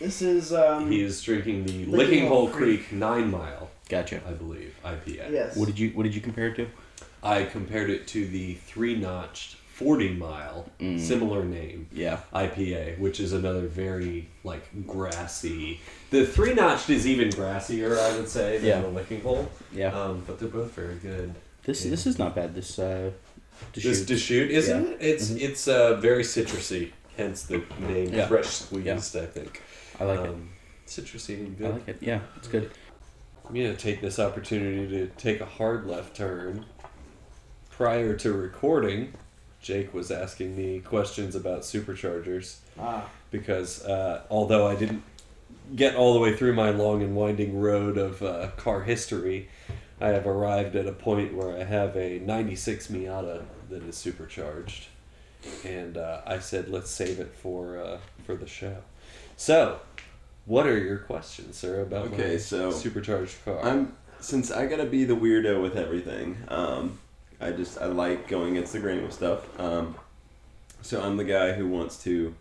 This is um. He is drinking the Licking Licking Hole Hole Creek Nine Mile, Gotcha. I believe, IPA. yes. What did you What did you compare it to? I compared it to the Three Notch'd 40 mile, Mm. similar name, Yeah. IPA, which is another very like grassy. The Three Notch'd is even grassier, I would say, than Yeah. the Licking Hole. Yeah. Um, but they're both very good. This yeah. This is not bad. This uh. This Deschutes. Isn't Yeah. it? It's Mhm. it's uh, very citrusy, hence the name Yeah. fresh squeezed. I think. I like um, Citrusy and it. good. I like it. Yeah, it's good. I'm gonna take this opportunity to take a hard left turn. Prior to recording, Jake was asking me questions about superchargers Ah. because uh, although I didn't get all the way through my long and winding road of uh, car history, I have arrived at a point where I have a '96 Miata that is supercharged, and uh, I said let's save it for uh, for the show. So, what are your questions, sir, about Okay, my so supercharged car? I'm since I gotta be the weirdo with everything. Um, I just I like going against the grain with stuff. Um, so I'm the guy who wants to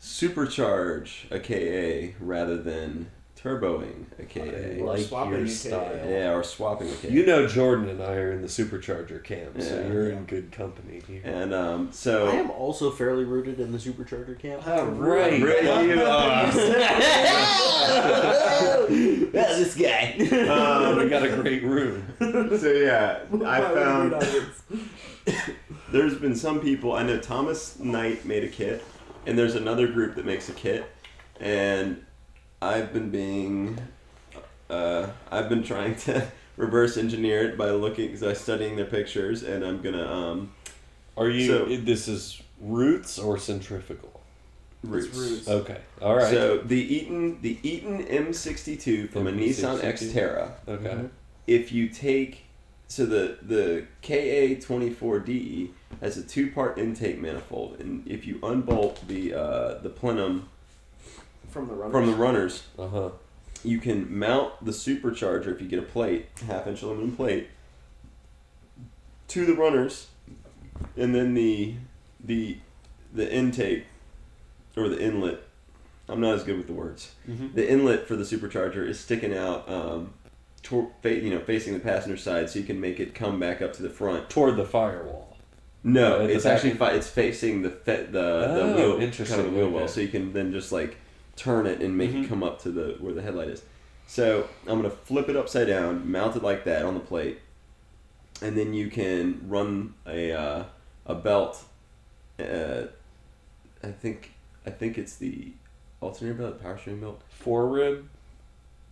supercharge a KA rather than turboing a KA. Like swapping your style. Yeah, or swapping a KA. You know Jordan and I are in the supercharger camp, so Yeah. you're in good company here. and um, so I am also fairly rooted in the supercharger camp. All right, Right, you are. yeah, this guy. Um, we got a great room. so yeah, I found there's been some people I know Thomas Knight made a kit, and there's another group that makes a kit, and I've been being, uh, I've been trying to reverse engineer it by looking, by studying their pictures, and I'm gonna um, Are you? So- this is roots or centrifugal? Roots. roots. Okay, all right. So the Eaton, the Eaton M62 from a Nissan M62. Xterra. okay. if you take so the the KA24DE has a two part intake manifold, and if you unbolt the uh, the plenum From the runners. from the runners, Uh huh. you can mount the supercharger if you get a plate, half inch aluminum plate, to the runners, and then the the the intake or the inlet. I'm not as good with the words. Mhm. The inlet for the supercharger is sticking out, um, tor- fa- you know, facing the passenger side, so you can make it come back up to the front. Toward the firewall. No, Uh, it's actually it's facing the fe- the Oh, the wheel, interesting, kind of wheel well, so you can then just like turn it and make Mhm. it come up to the where the headlight is. So I'm gonna flip it upside down, mount it like that on the plate, and then you can run a uh, a belt. Uh, I think I think it's the alternator belt, power steering belt. Four rib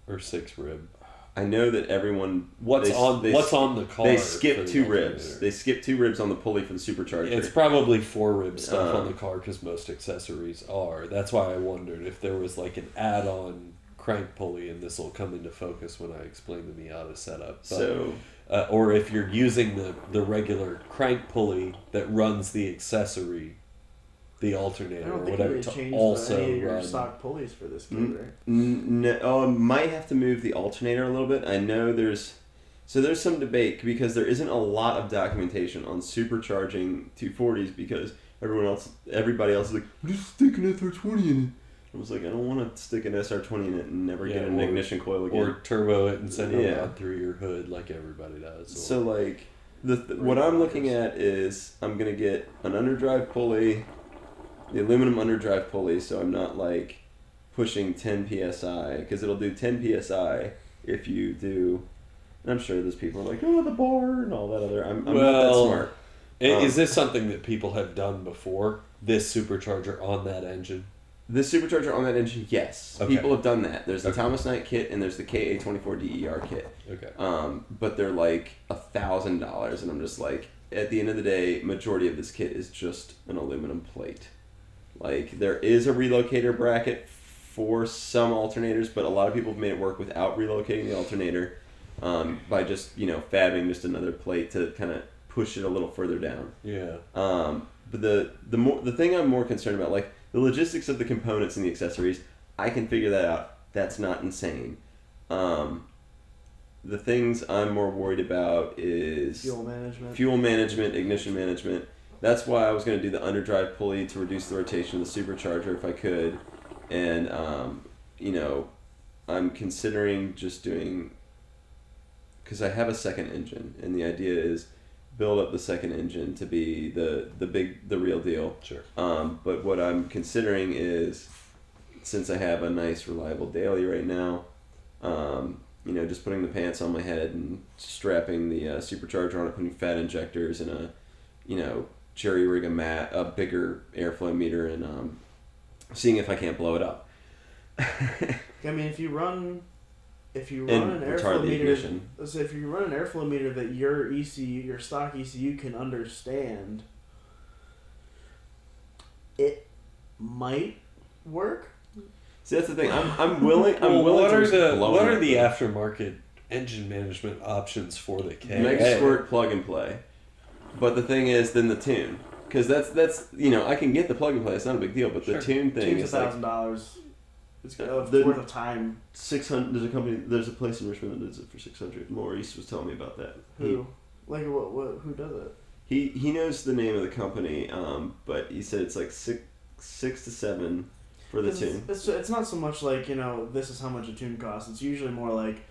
or six rib? I know that everyone What's they- on? they What's on the car? They skip the two alternator? ribs. They skip two ribs on the pulley for the supercharger. It's probably four rib stuff Uh, on the car because most accessories are. That's why I wondered if there was like an add-on crank pulley, and this will come into focus when I explain the Miata setup. But, so uh, or if you're using the the regular crank pulley that runs the accessory, the alternator or whatever you to would also any of your run. stock pulleys for this kit, Mm. right? N- No, oh, might have to move the alternator a little bit. I know there's so there's some debate because there isn't a lot of documentation on supercharging 240s because everyone else, everybody else is like, just stick an SR20 in it. I was like, I don't want to stick an SR20 in it and never Yeah, get an or- ignition coil again. Or turbo it and send it Yeah. out through your hood like everybody does. or- So like the th- what I'm looking at is I'm gonna get an underdrive pulley, the aluminum underdrive pulley, so I'm not like pushing 10 psi because it'll do 10 psi if you do. And I'm sure there's people are like, oh, the bar and all that other. I'm, I'm not that Well, smart. Um, is this something that people have done before? This supercharger on that engine? The supercharger on that engine, yes, Okay. people have done that. There's the Okay. Thomas Knight kit and there's the KA24DER kit. Okay. Um, but they're like a thousand dollars, and I'm just like, at the end of the day, majority of this kit is just an aluminum plate. Like there is a relocator bracket for some alternators, but a lot of people have made it work without relocating the alternator um, by just you know fabbing just another plate to kind of push it a little further down. Yeah. Um, but the the more the thing I'm more concerned about, like the logistics of the components and the accessories, I can figure that out. That's not insane. Um, the things I'm more worried about is Fuel management. fuel management, ignition management. That's why I was going to do the underdrive pulley to reduce the rotation of the supercharger if I could. and um, you know, I'm considering just doing because I have a second engine, and the idea is build up the second engine to be the the big the real deal. Sure. Um, but what I'm considering is, since I have a nice reliable daily right now, um, you know, just putting the pants on my head and strapping the uh, supercharger on it, putting fat injectors and a, you know, cherry rig a mat, a bigger airflow meter, and um, seeing if I can't blow it up. I mean, if you run, if you And run an airflow the meter, ignition. so if you run an airflow meter that your ECU, your stock ECU can understand, it might work. See, that's the thing. I'm, I'm willing. I'm well, willing what to are the what are the aftermarket engine management options for the K? Mega Squirt plug and play. But the thing is, then the tune, because that's that's you know I can get the plug and play. It's not a big deal. But the tune thing Tune's a is like thousand dollars. It's Uh, uh, the- worth of time. six hundred. There's a company. There's a place in Richmond that does it for six hundred. Maurice was telling me about that. Who, like, what, what, who does it? He he knows the name of the company, um, but he said it's like six six to seven for the 'Cause tune. It's, it's, it's not so much like you know this is how much a tune costs. It's usually more like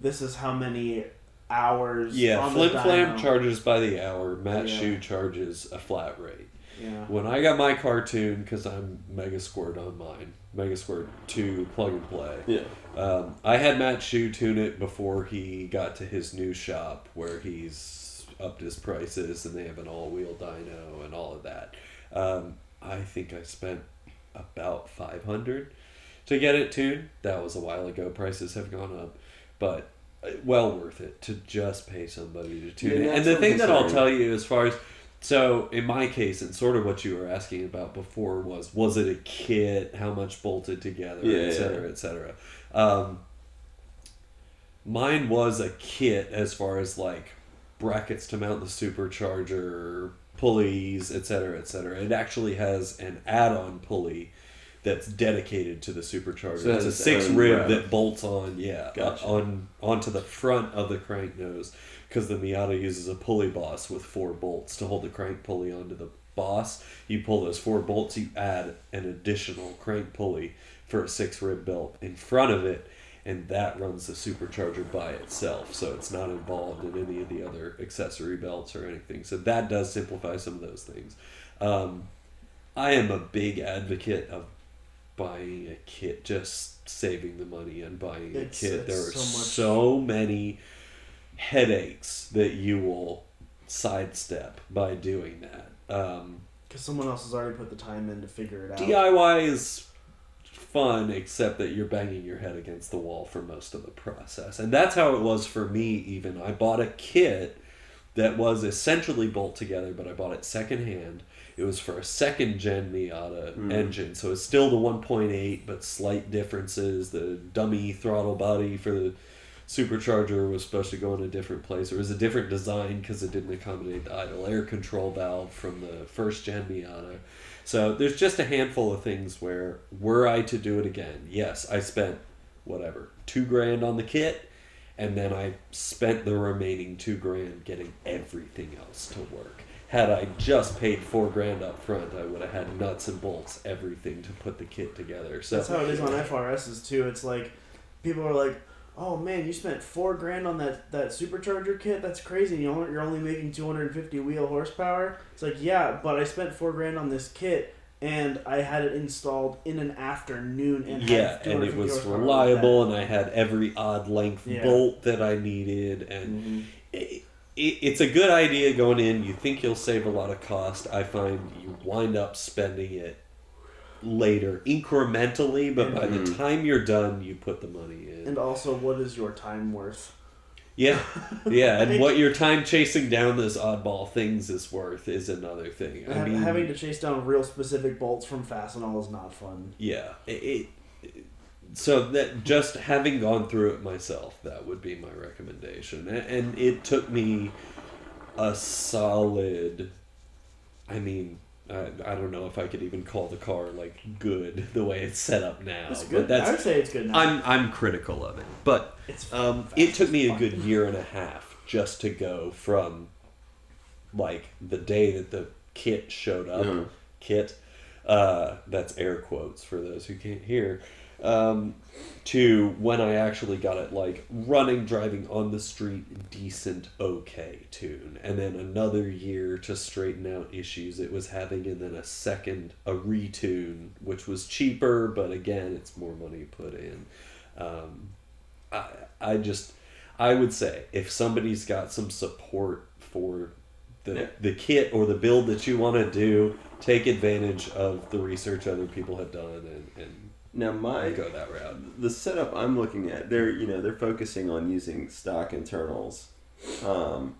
this is how many hours. Yeah, on Flim the Flam charges by the hour. Matt Yeah. Shoe charges a flat rate. Yeah. When I got my cartoon, because I'm Mega Squirt on mine, Mega Squirt 2 plug and play, Yeah. um, I had Matt Shoe tune it before he got to his new shop where he's upped his prices and they have an all wheel dyno and all of that. Um, I think I spent about 500 to get it tuned. That was a while ago. Prices have gone up, but well worth it to just pay somebody to tune Yeah, it. And the thing that I'll tell you as far as so in my case, and sort of what you were asking about before was was it a kit? How much bolted together, Yeah, et cetera, et cetera. Um, mine was a kit as far as like brackets to mount the supercharger, pulleys, et cetera, et cetera. It actually has an add-on pulley that's dedicated to the supercharger. So it's a six rib that bolts on, yeah, Gotcha. on onto the front of the crank nose because the Miata uses a pulley boss with four bolts to hold the crank pulley onto the boss. You pull those four bolts, you add an additional crank pulley for a six rib belt in front of it, and that runs the supercharger by itself. So it's not involved in any of the other accessory belts or anything. So that does simplify some of those things. Um, I am a big advocate of buying a kit, just saving the money and buying It's- a kit. there are so so many headaches that you will sidestep by doing that. Um, Because someone else has already put the time in to figure it out. DIY is fun, except that you're banging your head against the wall for most of the process. And that's how it was for me, even. I bought a kit that was essentially bolt together, but I bought it secondhand. It was for a second gen Miata Mm. engine, so it's still the 1.8, but slight differences. The dummy throttle body for the supercharger was supposed to go in a different place. It was a different design because it didn't accommodate the idle air control valve from the first gen Miata. So there's just a handful of things where, were I to do it again, yes, I spent whatever two grand on the kit, and then I spent the remaining two grand getting everything else to work. Had I just paid four grand up front, I would have had nuts and bolts, everything to put the kit together. So That's how it is on FRSs too. It's like people are like, "Oh man, you spent four grand on that that supercharger kit. That's crazy. You only, you're only making 250 wheel horsepower." It's like, yeah, but I spent four grand on this kit, and I had it installed in an afternoon, and yeah, and it was reliable, and I had every odd length Yeah. bolt that I needed, and Mhm. it, it, it's a good idea going in. You think you'll save a lot of cost. I find you wind up spending it later, incrementally, but by the Mhm. time you're done, you put the money in. And also, what is your time worth? Yeah, yeah, and what your time chasing down those oddball things is worth is another thing. I Ha- mean, having to chase down real specific bolts from Fastenal is not fun. Yeah, it, it. So that just having gone through it myself, that would be my recommendation, and, and it took me a solid. I mean, I, I don't know if I could even call the car like good the way it's set up now. It's but good. I would say it's good now. I'm I'm critical of it, but it's um, it took me a good year and a half just to go from like the day that the kit showed up Mhm. kit Uh, that's air quotes for those who can't hear. Um, to when I actually got it like running, driving on the street, decent, okay tune, and then another year to straighten out issues it was having, and then a second a retune, which was cheaper, but again, it's more money put in. Um, I I just I would say if somebody's got some support for the Yeah. the kit or the build that you want to do, take advantage of the research other people have done and, and Now my go that route. the setup I'm looking at, they're you know they're focusing on using stock internals, um,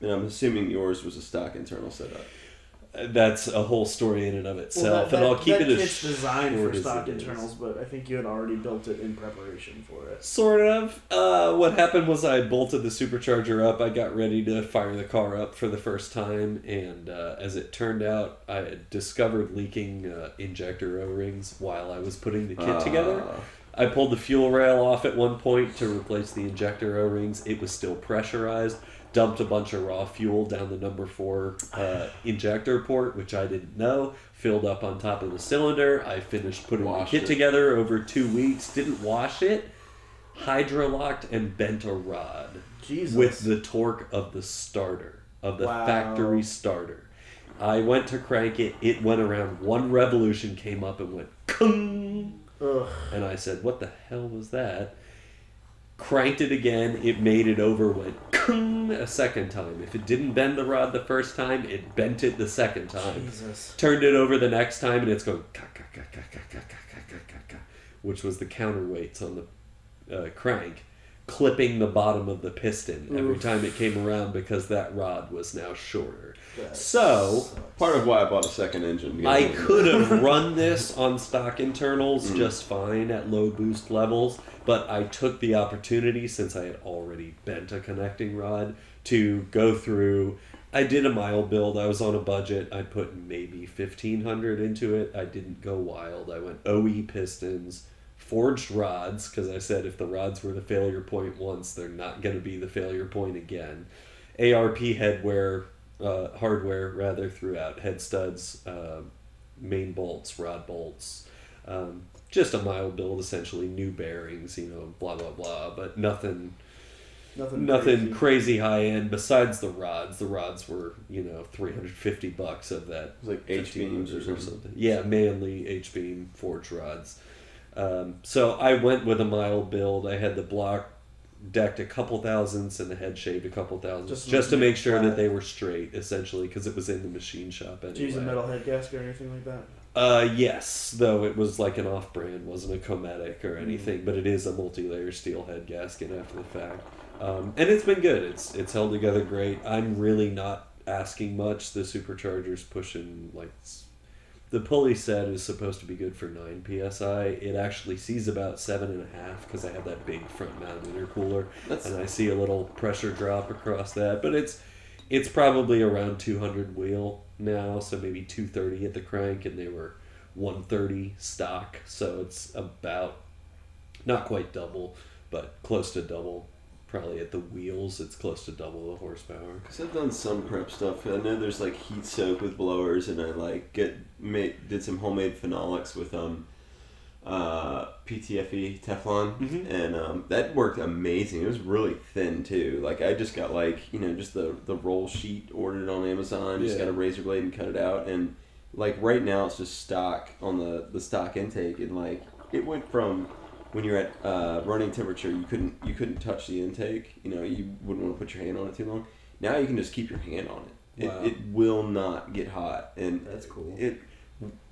and I'm assuming yours was a stock internal setup. That's a whole story in and of itself, Well, that, and I'll keep that it as designed for stock internals, but I think you had already built it in preparation for it. Sort of. Uh, what happened was I bolted the supercharger up. I got ready to fire the car up for the first time, and uh, as it turned out, I discovered leaking uh, injector O rings while I was putting the kit together. Ah. I pulled the fuel rail off at one point to replace the injector O rings. It was still pressurized. Dumped a bunch of raw fuel down the number four uh, injector port, which I didn't know. Filled up on top of the cylinder. I finished putting Washed the kit it. together over two weeks. Didn't wash it. Hydrolocked and bent a rod Jesus. with the torque of the starter of the Wow. factory starter. I went to crank it. It went around one revolution, came up and went kung. Ugh. And I said, "What the hell was that?" Cranked it again. It made it over. Went a second time. If it didn't bend the rod the first time, it bent it the second time. Jesus. Turned it over the next time, and it's going ka ka ka ka ka ka ka ka ka, which was the counterweights on the uh, crank, clipping the bottom of the piston every Oof. time it came around because that rod was now shorter. That So sucks. Part of why I bought a second engine. I could have run this on stock internals Mm. just fine at low boost levels, but I took the opportunity since I had already bent a connecting rod to go through. I did a mile build. I was on a budget. I put maybe fifteen hundred into it. I didn't go wild. I went OE pistons, forged rods because I said if the rods were the failure point once, they're not going to be the failure point again. ARP headwear, uh, hardware rather throughout head studs, uh, main bolts, rod bolts. Um, just a mild build, essentially new bearings, you know, blah blah blah, but nothing, Nothing. nothing crazy. crazy high end. Besides the rods, the rods were you know three hundred fifty bucks of that It was like H beams or something. Yeah, Manley H beam forged rods. Um, so I went with a mild build. I had the block decked a couple thousandths and the head shaved a couple thousandths Just just, to make sure that they were straight, essentially, because it was in the machine shop anyway. Did you use a metal head gasket or anything like that? Uh, yes, though it was like an off-brand, wasn't a Cometic or anything, Mm. but it is a multi-layer steel head gasket after the fact, um, and it's been good. It's it's held together great. I'm really not asking much. The supercharger's pushing like the pulley set is supposed to be good for nine psi. It actually sees about seven and a half because I have that big front mount intercooler, That's and I see a little pressure drop across that. But it's it's probably around 200 wheel now, so maybe 230 at the crank, and they were 130 stock, so it's about not quite double, but close to double. Probably at the wheels, it's close to double the horsepower. Cause I've done some prep stuff. I know there's like heat soak with blowers, and I like get made did some homemade phenolics with um, uh, PTFE Teflon, Mhm. and um, that worked amazing. It was really thin too. Like I just got like you know just the the roll sheet ordered on Amazon. Just Yeah. got a razor blade and cut it out, and like right now it's just stock on the the stock intake, and like it went from when you're at uh, running temperature, you couldn't you couldn't touch the intake. You know, you wouldn't want to put your hand on it too long. Now you can just keep your hand on it. It, Wow. it will not get hot, and That's cool. It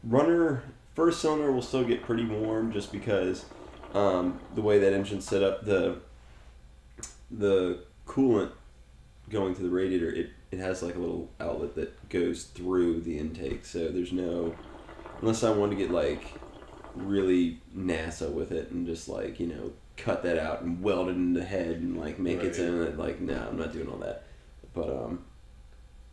runner first cylinder will still get pretty warm just because um, the way that engine's set up. The the coolant going to the radiator, it, it has like a little outlet that goes through the intake. So there's no unless I want to get like really NASA with it and just like you know cut that out and weld it in the head and like make its Right. own. Like no, I'm not doing all that. But um,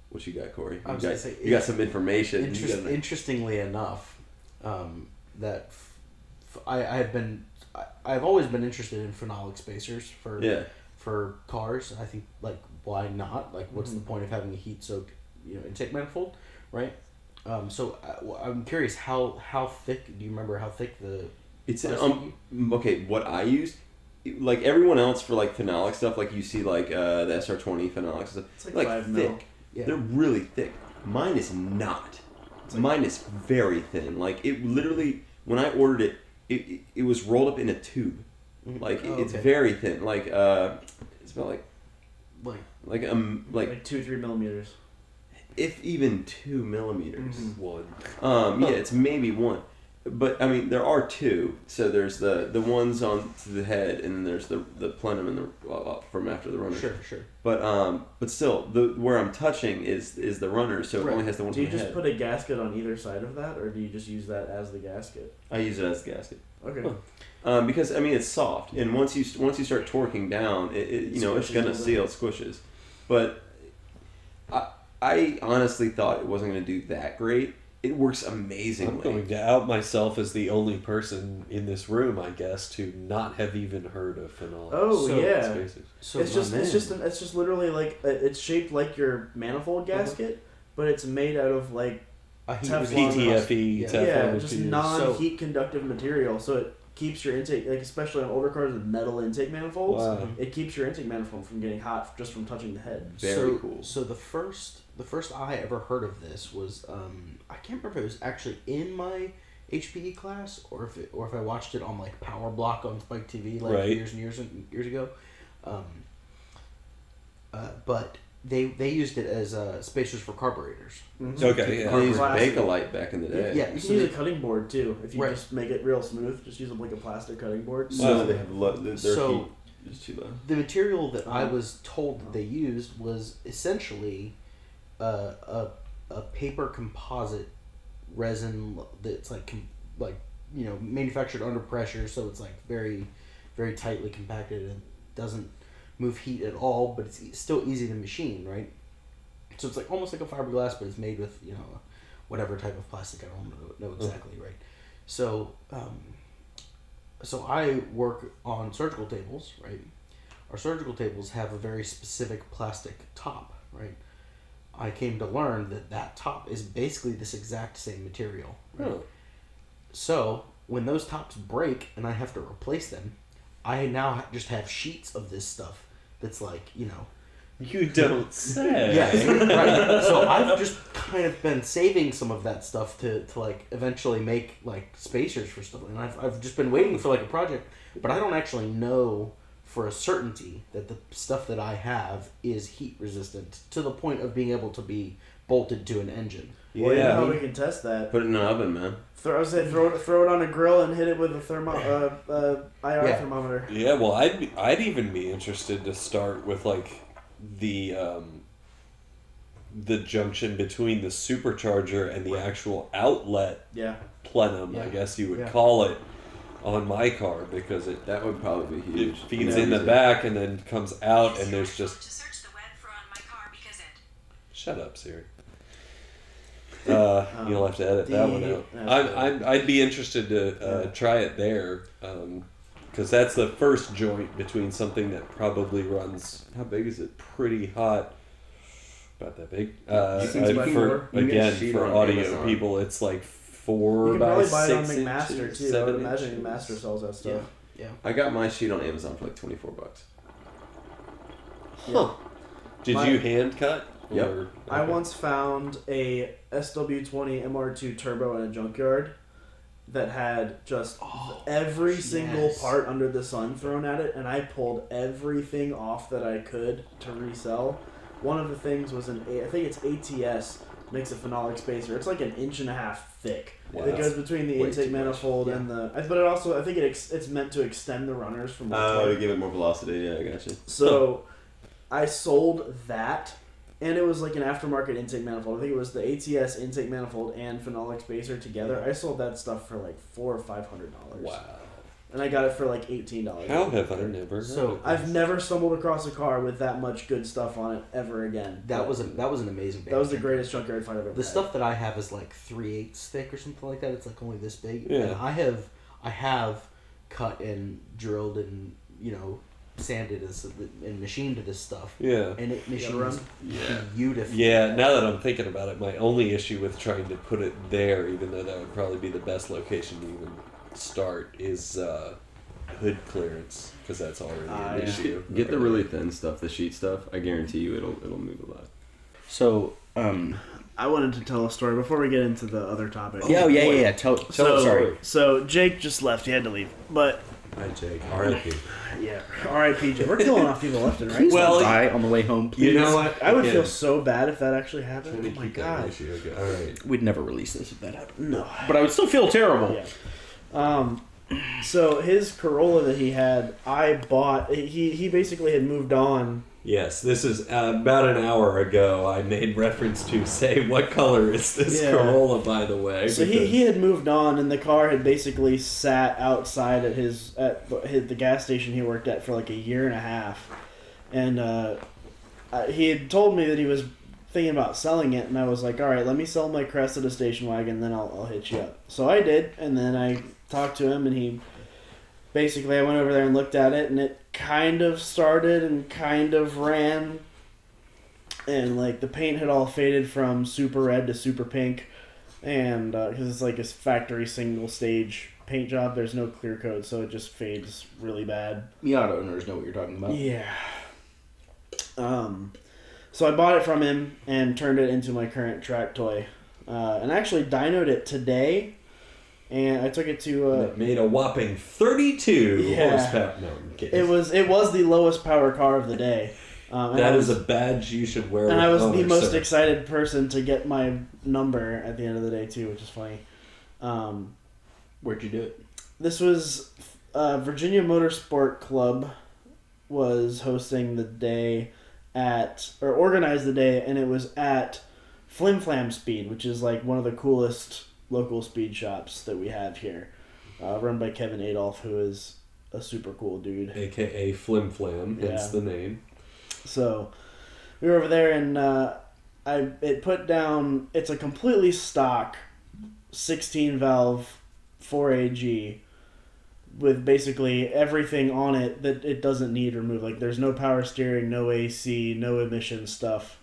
what you got, Corey? I You was got, gonna say, you got some information. Interest, got- interestingly enough, um, that f- I, I have been I, I've always been interested in phenolic spacers for yeah, for cars. I think like why not? Like what's Mhm. the point of having a heat soak you know intake manifold, right? Um, so uh, well, I'm curious how how thick? Do you remember how thick the? It's Plastic um okay. What I used, like everyone else for like phenolic stuff, like you see like uh, the SR twenty phenolic stuff, It's like, like five thick. mil. Yeah. They're really thick. Mine is not. Mine is very thin. Like it literally, when I ordered it, it, it, it was rolled up in a tube. Mhm. Like Oh, it's okay. very thin. Like uh, it's about like like like um like Like two, three millimeters. If even two millimeters. Mhm. One. Um, yeah, it's maybe one, but I mean there are two. So there's the the ones on the head, and there's the the plenum and the uh, from after the runner. sure, sure. But um, but still, the where I'm touching is is the runner, so it only has the one Do you just head. put a gasket on either side of that, or do you just use that as the gasket? I use it as the gasket. Okay. Huh. Um, because I mean it's soft, and once you once you start torquing down, it, it you know it's gonna little seal, it squishes. But I I honestly thought it wasn't gonna do that great. It works amazingly. I'm going to out myself as the only person in this room, I guess, to not have even heard of phenolic Oh So- yeah. spaces. So it's my just it's just an, it's just literally like uh, it's shaped like your manifold gasket, but it's made out of like a heat Teflon. PTFE, Yeah. Teflon yeah, just non-heat conductive material, so it keeps your intake like especially on older cars with metal intake manifolds. Wow. It keeps your intake manifold from getting hot just from touching the head. Very so, cool. So the first the first I ever heard of this was um, I can't remember if it was actually in my HPE class or if it, or if I watched it on like Power Block on Spike TV like Right. years and years and years ago. Um, uh, but they they used it as uh, spacers for carburetors. Mhm. Okay, yeah. They used Bakelite back in the day. Yeah. You So can use they- a cutting board too if you Right. just make it real smooth. Just use like a plastic cutting board. So Wow. they have lo- their, their So- heat is too low. The material that I Uh-huh. was told that they used was essentially uh, a a paper composite resin that's like com- like you know manufactured under pressure, so it's like very very tightly compacted and doesn't move heat at all, but it's still easy to machine, right? So it's like almost like a fiberglass, but it's made with you know whatever type of plastic. I don't know, know exactly, right? So um, so I work on surgical tables, right? Our surgical tables have a very specific plastic top, right? I came to learn that that top is basically this exact same material. Right? Oh. So when those tops break and I have to replace them, I now just have sheets of this stuff that's like you know You don't say. yeah right. So I've just kind of been saving some of that stuff to, to like eventually make like spacers for stuff, and I've I've just been waiting for like a project, but I don't actually know for a certainty that the stuff that I have is heat resistant to the point of being able to be bolted to an engine. Well, you know Yeah. how we can test that. Put it in an oven, man. Throw, I say throw it, throw it on a grill and hit it with a thermo, uh, uh, IR Yeah. thermometer. Yeah, well, I'd be, I'd even be interested to start with like the um, the junction between the supercharger and the actual outlet Yeah. plenum, I guess you would Yeah. call it, on my car because it That would probably be huge. it huge. feeds Yeah. in the back and then comes out and there's just to search the web for on my car because it shut up Siri. Uh, Um, you'll have to edit that one out. I'm, I'm, I'd be interested to uh, Yeah. try it there because that's the first joint between something that probably runs How big is it? pretty hot. About that big. Uh, You can- you can- for again for audio Amazon. people, it's like four You can by probably buy it on McMaster inches, too. I seven would imagine inches. McMaster sells that stuff. Yeah. I got my sheet on Amazon for like twenty four bucks. Huh. Did My- you hand cut? Yep. Or- I once found a SW20 MR2 turbo in a junkyard that had just Oh, every single part under the sun thrown at it, and I pulled everything off that I could to resell. One of the things was an I think it's ATS makes a phenolic spacer. It's like an inch and a half thick. Wow. It goes between the Way intake too much. manifold and the. I- But it also I think it ex, it's meant to extend the runners from. the Oh, to give it more velocity. Yeah, I got you. So I sold that, and it was like an aftermarket intake manifold. I think it was the ATS intake manifold and phenolic spacer together. I sold that stuff for like four or five hundred dollars. Wow. And I got it for like eighteen dollars. How have I never? So, heard of I've never stumbled across a car with that much good stuff on it ever again. That was a, that was an amazing. that was the greatest junkyard find I've ever The had. stuff that I have is like three eighths thick or something like that. It's like only this big. Yeah. And I have I have cut and drilled and you know sanded this uh, and machined this stuff, Yeah. and it machines run? Yeah. beautifully. Yeah, now that I'm thinking about it, my only issue with trying to put it there, even though that would probably be the best location to even start, is uh, hood clearance because that's already Ah, an yeah. issue. Get the really thin stuff, the sheet stuff. I guarantee you, it'll it'll move a lot. So, um, I wanted to tell a story before we get into the other topic. yeah, oh, yeah, yeah, yeah. Tell, tell So, sorry. so Jake just left. He had to leave. But Hi, Jake. R.I.P. yeah, R.I.P. Jake. We're killing off people left and right. Well, Die on the way home, please. You know what? I would Again, feel so bad if that actually happened. Oh my keep god. ratio go- All right. We'd never release this if that happened. No. But I would still feel terrible. Yeah. Um, so his Corolla that he had, I bought. He he basically had moved on. Yes, this is uh, about an hour ago. I made reference to say, what color is this Yeah. Corolla, by the way? So he, because- he had moved on, and the car had basically sat outside at his at his, the gas station he worked at for like a year and a half, and uh, uh, he had told me that he was thinking about selling it, and I was like, all right, let me sell my Cressida station wagon, then I'll, I'll hit you up. So I did, and then I talked to him, and he basically I went over there and looked at it, and it kind of started and kind of ran, and like the paint had all faded from super red to super pink and because it's like a factory single stage paint job, there's no clear coat, so it just fades really bad. Miata owners know what you're talking about. Yeah. Um, so I bought it from him and turned it into my current track toy, uh, and actually dynoed it today, and I took it to. Uh, It made a whopping 32 Yeah. horsepower. No, it was it was the lowest power car of the day. Um, That I is a badge you should wear. and I was the most sir. excited person to get my number at the end of the day too, which is funny. Um, Where'd you do it? this was uh, Virginia Motorsport Club was hosting the day at or organized the day, and it was at Flim Flam Speed, which is like one of the coolest local speed shops that we have here, uh, run by Kevin Adolf, who is a super cool dude. AKA Flim Flam, hence Yeah. the name. So we were over there, and uh, I it put down. It's a completely stock, sixteen valve, four AG, with basically everything on it that it doesn't need removed. Like there's no power steering, no AC, no emission stuff.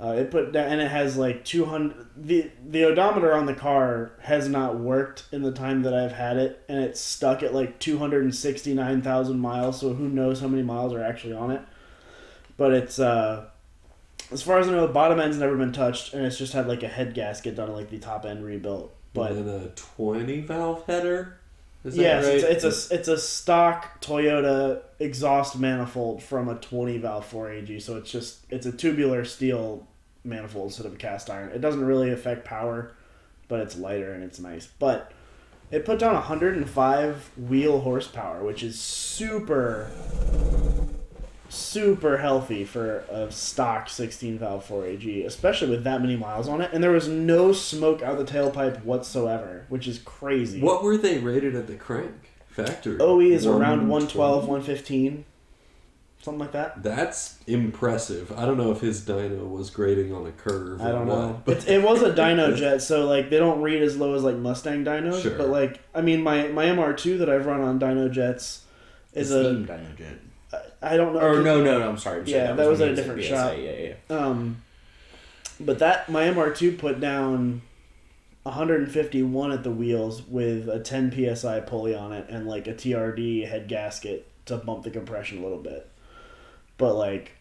Uh, it put and it has like 200. The the odometer on the car has not worked in the time that I've had it, and it's stuck at like 269,000 miles. So who knows how many miles are actually on it? But it's uh, as far as I know, the bottom end's never been touched, and it's just had like a head gasket done, like the top end rebuilt. But and then a 20 valve header? Is yes, right? it's, it's a it's a stock Toyota exhaust manifold from a 20 valve 4AG. So it's just it's a tubular steel manifold instead of a cast iron. It doesn't really affect power, but it's lighter and it's nice. But it put down 105 wheel horsepower, which is super super healthy for a stock 16 valve 4AG, especially with that many miles on it. And there was no smoke out the tailpipe whatsoever, which is crazy. What were they rated at the crank factory? OE is around 112, 112? 115. Something like that. That's impressive. I don't know if his dyno was grading on a curve. I don't what, know. but It, it was a dyno jet, so like they don't read as low as like Mustang dynos. Sure. But like, I mean, my my MR2 that I've run on dyno jets is the a steam dyno jet. I don't know. Or no, no, no. I'm sorry. I'm sorry. Yeah, that was when at a different said shop. Yeah, yeah. Um, but that my MR2 put down 151 at the wheels with a 10 psi pulley on it and like a TRD head gasket to bump the compression a little bit. But like,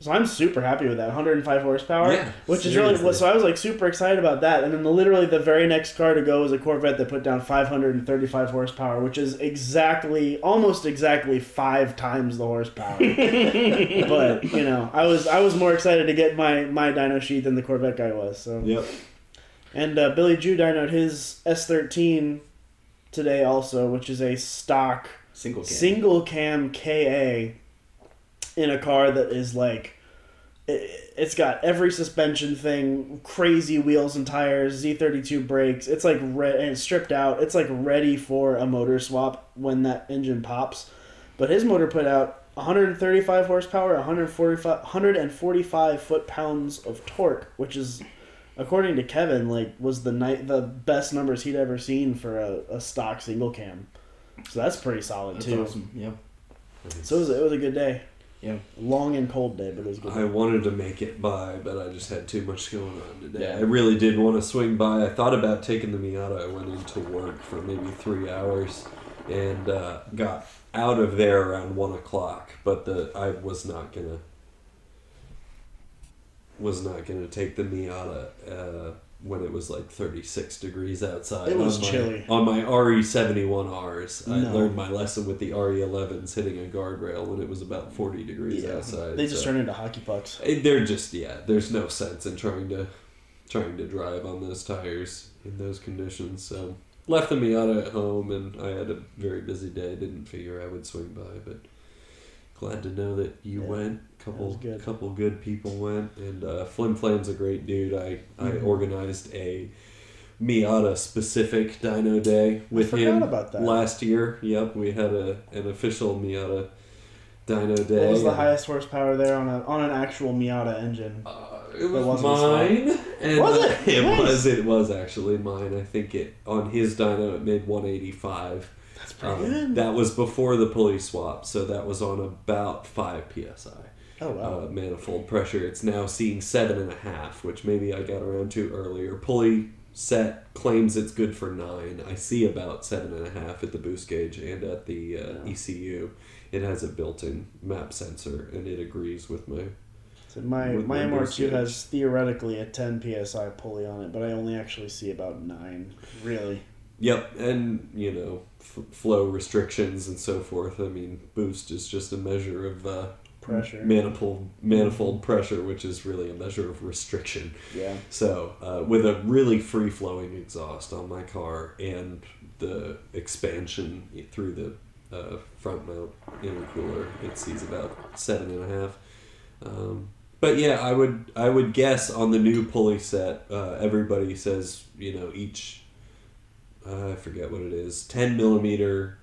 so I'm super happy with that 105 horsepower, Yeah, which is really seriously. so I was like super excited about that. And then the, literally the very next car to go was a Corvette that put down 535 horsepower, which is exactly almost exactly five times the horsepower but you know, I was I was more excited to get my my dyno sheet than the Corvette guy was. So Yep. and uh, Billy Jew dynoed his S13 today also, which is a stock Single cam. single cam KA in a car that is like it, it's got every suspension thing, crazy wheels and tires, Z32 brakes. It's like re- and stripped out. It's like ready for a motor swap when that engine pops. But his motor put out 135 horsepower, 145 145 foot pounds of torque, which is according to Kevin like was the night the best numbers he'd ever seen for a, a stock single cam. So that's pretty solid That's too. awesome. Yeah. So it was, it was a good day. Yeah. Long and cold day, but it was good. I wanted to make it by, but I just had too much going on today. Yeah. I really did want to swing by. I thought about taking the Miata. I went into work for maybe three hours and uh, got out of there around one o'clock. But the I was not gonna was not gonna take the Miata uh, when it was like thirty six degrees outside. It was on my, chilly. on my RE seventy one Rs. I learned my lesson with the RE 11s hitting a guardrail when it was about forty degrees Yeah. outside. They just so- turned into hockey pucks. Eh, They're just yeah. There's no sense in trying to trying to drive on those tires in those conditions. So left the Miata at home, and I had a very busy day. Didn't figure I would swing by, but glad to know that you Yeah, went. Couple good. couple good people went, and uh, Flim Flam's a great dude. I I Mhm. organized a Miata specific dyno day with him last year. Yep, we had a an official Miata dyno day. What was the highest horsepower there on a on an actual Miata engine? uh, it was mine. And Was it? It Nice. was. It was actually mine. I think it on his dyno it made 185. That's pretty Um, good. that was before the pulley swap, so that was on about five psi oh wow. uh, manifold pressure. It's now seeing seven and a half, which maybe I got around to earlier. Pulley set claims it's good for nine. I see about seven and a half at the boost gauge and at the uh, Yeah. ECU. It has a built-in map sensor, and it agrees with my So my with my my MR2 boost has theoretically a 10 psi pulley on it, but I only actually see about nine. Really? Yep, and you know, f- flow restrictions and so forth. I mean, boost is just a measure of uh, Pressure. manifold manifold pressure, which is really a measure of restriction. Yeah. So, uh, with a really free flowing exhaust on my car and the expansion through the uh, front mount intercooler, it sees about seven and a half. Um, but yeah, I would I would guess on the new pulley set, uh, everybody says you know each uh, I forget what it is ten millimeter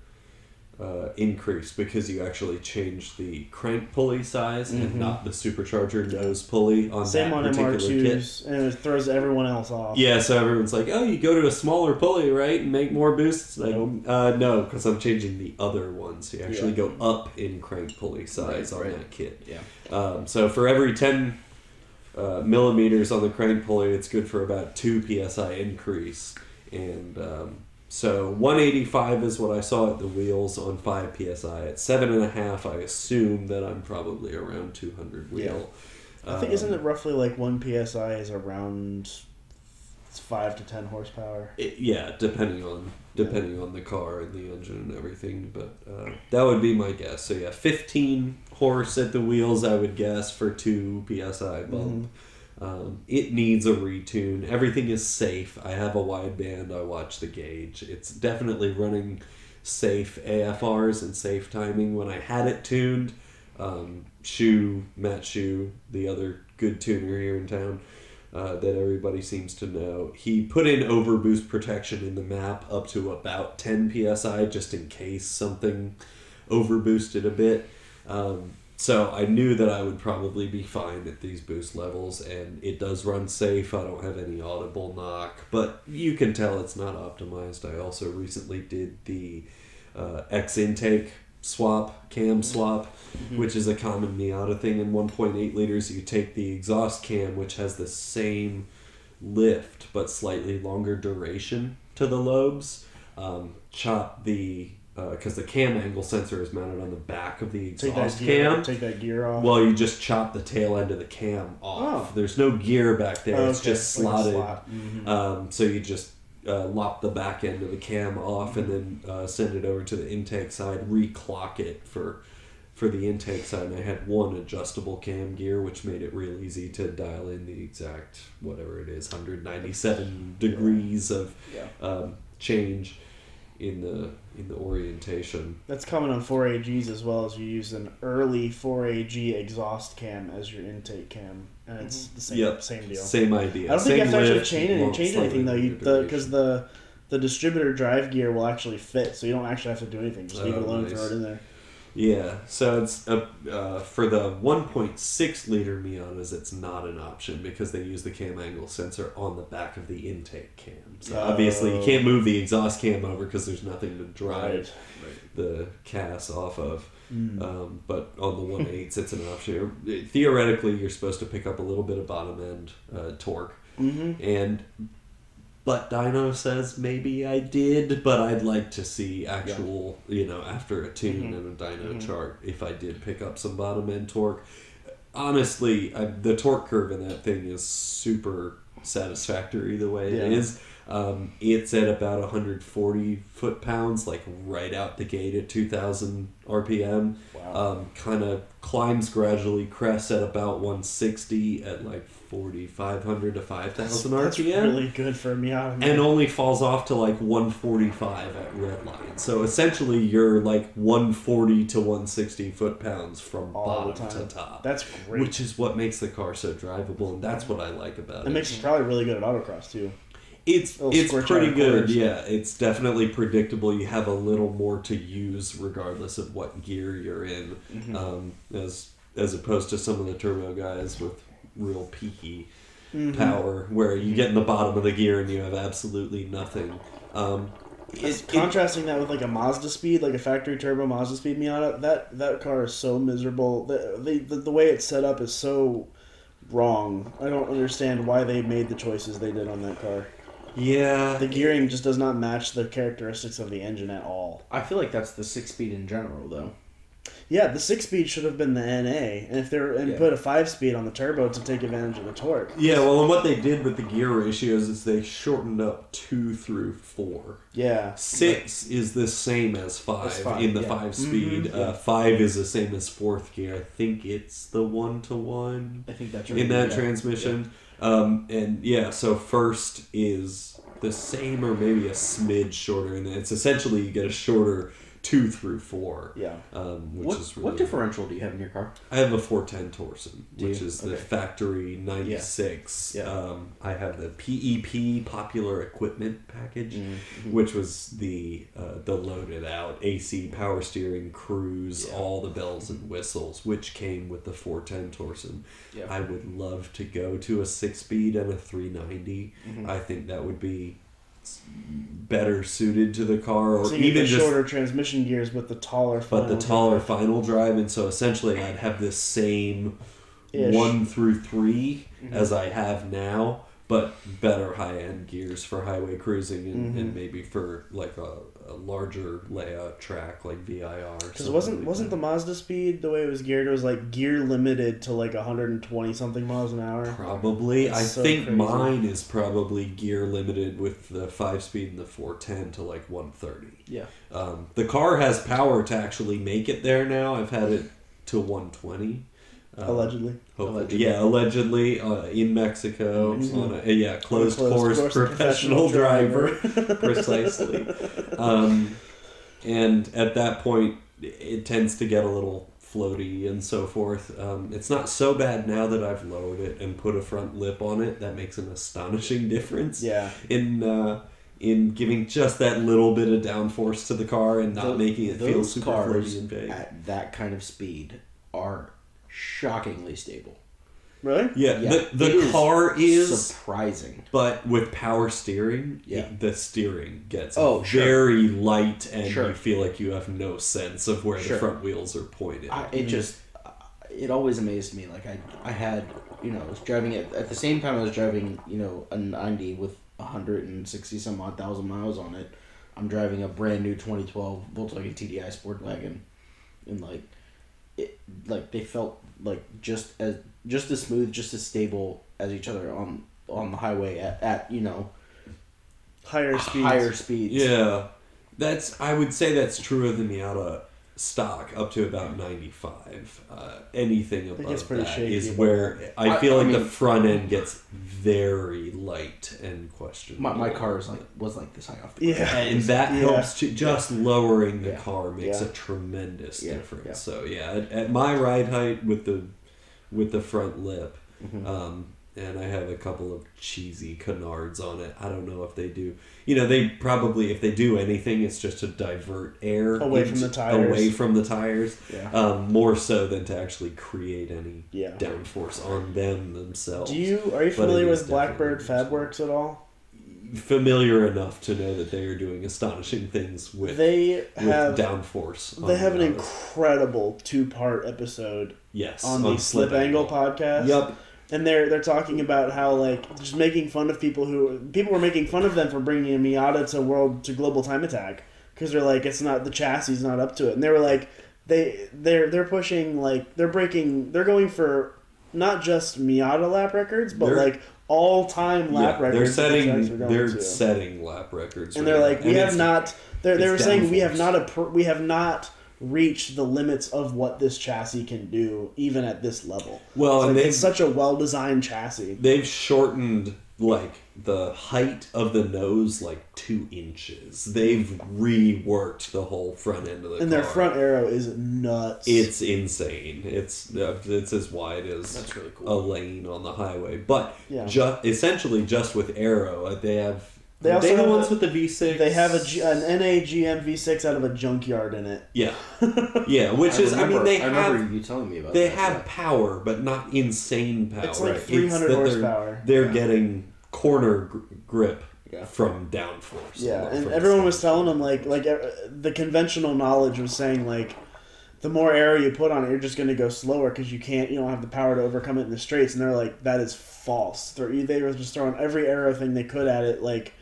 uh, increase because you actually change the crank pulley size and Mhm. not the supercharger nose pulley on Same that on particular kit. MR2s, and it throws everyone else off. Yeah, so everyone's like, "Oh, you go to a smaller pulley, right, and make more boosts." Like, Nope. uh, no, because I'm changing the other ones. You actually Yeah. go up in crank pulley size Right, on right. that kit. Yeah. Um, so for every ten uh, millimeters on the crank pulley, it's good for about two psi increase, and um, so 185 is what I saw at the wheels on five psi. At seven and a half, I assume that I'm probably around 200 wheel. I think Um, isn't it roughly like one psi is around five to ten horsepower? It, yeah, depending on depending on the car and the engine and everything, but uh, that would be my guess. So yeah, fifteen horse at the wheels, I would guess for two psi bump. Um, it needs a retune. Everything is safe. I have a wideband. I watch the gauge. It's definitely running safe AFRs and safe timing. When I had it tuned, um, Shu Matt Shu, the other good tuner here in town, uh, that everybody seems to know. He put in overboost protection in the map up to about 10 psi just in case something overboosted a bit. Um, so I knew that I would probably be fine at these boost levels, and it does run safe. I don't have any audible knock, but you can tell it's not optimized. I also recently did the uh, X intake swap, cam swap, which is a common Miata thing. In 1.8 liters, you take the exhaust cam, which has the same lift but slightly longer duration to the lobes. Um, chop the because the cam angle sensor is mounted on the back of the Take exhaust gear. cam. Take that gear off. Well, you just chop the tail end of the cam off. Oh. There's no gear back there. Oh, It's okay. just Like slotted. slot. Mhm. Um, so you just uh, lop the back end of the cam off and then uh, send it over to the intake side, reclock it for for the intake side. And I had one adjustable cam gear, which made it real easy to dial in the exact whatever it is, 197 degrees of Yeah. um, change in the in the orientation. That's common on 4AGs as well as you use an early 4AG exhaust cam as your intake cam, and it's mm-hmm. the same Yep. same deal. Same idea. I don't think Same you have to actually lift, change, any, long- change anything though. Because duration. the the distributor drive gear will actually fit, so you don't actually have to do anything. Just oh, leave it Oh, alone, nice. throw it in there. Yeah, so it's a, uh, for the 1.6 liter Miatas, it's not an option because they use the cam angle sensor on the back of the intake cam. So obviously you can't move the exhaust cam over because there's nothing to drive the CAS off of. Um, but on the 1.8s, it's an option. Theoretically, you're supposed to pick up a little bit of bottom end uh, torque, Mm-hmm. and but dyno says maybe I did, but I'd like to see actual, you know, after a tune and a dyno chart, if I did pick up some bottom end torque. Honestly, I, the torque curve in that thing is super satisfactory the way it Yeah. is. Um, it's at about 140 foot pounds, like right out the gate at 2,000 RPM. Wow. Um, kind of climbs gradually, crests at about 160 at like 4,500 to 5,000 That's RPM really good for a Miata. man. and only falls off to like 145 at red line. So essentially, you're like 140 to 160 foot pounds from All bottom to top. That's great. which is what makes the car so drivable, and that's what I like about it it. makes it probably really good at autocross too. it's It'll it's pretty good. Yeah, it's definitely predictable. You have a little more to use regardless of what gear you're in, Mm-hmm. um, as as opposed to some of the turbo guys with real peaky Mm-hmm. power, where you get in the bottom of the gear and you have absolutely nothing. Um, It's it- it- contrasting that with like a Mazdaspeed, like a factory turbo Mazdaspeed Miata. That that car is so miserable. The the, the, the way it's set up is so wrong. I don't understand why they made the choices they did on that car. yeah, The gearing just does not match the characteristics of the engine at all. I feel like that's the six speed in general, though. Yeah, the six speed should have been the NA, and if they're and Yeah. put a five speed on the turbo to take advantage of the torque. Yeah, well, and what they did with the gear ratios is they shortened up two through four. Yeah, Six is the same as five, five, in the yeah. five speed. Mhm, Uh, five is the same as fourth gear. I think it's the one to one I think that's in that yeah. transmission. Um, and yeah, so first is the same or maybe a smidge shorter, and it's essentially you get a shorter two through four. yeah. Um, which What, is really what differential do you have in your car? I have a 410 Torsen, Do which you? is the Okay. factory 96. Yeah. Um, I have the PEP Popular Equipment Package, Mm-hmm. which was the uh, the loaded out AC power steering, cruise, Yeah. all the bells and whistles, which came with the 410 Torsen. Yeah. I would love to go to a six speed and a 390. Mm-hmm. I think that would be better suited to the car, or So even just shorter transmission gears with the taller. but the taller gear. final drive, and so essentially I'd have the same Ish. one through 3 Mm-hmm. as I have now, but better high end gears for highway cruising and, Mm-hmm. and maybe for like a, a larger layout track like VIR. Because wasn't wasn't the Mazdaspeed the way it was geared? It was like gear limited to like 120 something miles an hour. Probably. I so think crazy. mine is probably gear limited with the 5 speed and the 410 to like 130. Yeah. Um, the car has power to actually make it there now. I've had it to 120. Um, Allegedly. Allegedly. Yeah, allegedly uh, in Mexico on a yeah closed, Closed course, course professional, professional driver, precisely. Um, and at that point, it tends to get a little floaty and so forth. Um, it's not so bad now that I've lowered it and put a front lip on it. That makes an astonishing difference Yeah. in uh, in giving just that little bit of downforce to the car and not Tho- making it feel those super cars floaty and big. at that kind of speed are shockingly stable. Really? Yeah, Yeah, the the is car is surprising. But with power steering, Yeah. it- the steering gets Oh, sure. very light, and Sure. you feel like you have no sense of where Sure. the front wheels are pointed. I, it mm. just uh, it always amazed me. Like I I had you know I was driving it at the same time I was driving you know a ninety with hundred and sixty some odd thousand miles on it. I'm driving a brand new 2012 Volkswagen TDI Sport wagon, and like it like they felt like just as just as smooth, just as stable as each other on on the highway at, at you know Higher speeds. higher speeds. yeah, that's I would say that's truer than the Miata stock up to about ninety five. Uh, anything above gets pretty that shaky is above where I I- feel I like the mean- front end gets very light and questionable. My, my car is like was like this high off the ground. Yeah. and that Yeah. helps to just lowering the Yeah. car makes Yeah. a tremendous Yeah, difference. yeah. So yeah, at, at my ride height with the with the front lip, Mm-hmm. um, and I have a couple of cheesy canards on it. I don't know if they do. You know, they probably if they do anything, it's just to divert air Away from the tires. Away from the tires. Yeah. Um, more so than to actually create any Yeah. downforce on them themselves. Do you are you familiar with Blackbird Fabworks at all? familiar enough to know that they are doing astonishing things with They with have downforce? they have an incredible two part episode yes on the Slip Angle podcast. Yep. And they're they're talking about how like just making fun of people who people were making fun of them for bringing a Miata to world to global time attack because they're like it's not the chassis is not up to it and they were like they they're they're pushing like they're breaking they're going for not just Miata lap records but They're- like all time lap Yeah, records they're that the tracks are setting they're to. setting lap records, and right they're now. like we And have not they're, they it's were saying we have not a we have not reached the limits of what this chassis can do even at this level Well, it's, and like, it's such a well designed chassis they've shortened like the height of the nose like two inches. They've reworked the whole front end of the and car. their front aero is nuts It's insane. It's uh, it's as wide as That's really cool. a lane on the highway, but Yeah. ju- essentially just with aero, uh, they have. They also the have ones a- with the V6. They have a G, an NA GM V6 out of a junkyard in it. yeah, yeah. Which is, I mean, they have. I have remember you telling me about they that, have yeah. power, but not insane power. It's like right? 300 that they're- horsepower. They're Yeah. getting corner gr- grip Yeah. from downforce. Yeah, and everyone was telling them like like uh, the conventional knowledge was saying like the more aero you put on it, you're just going to go slower because you can't you don't have the power to overcome it in the straights. And they're like that is false. They're, they were just throwing every aero thing they could at it, like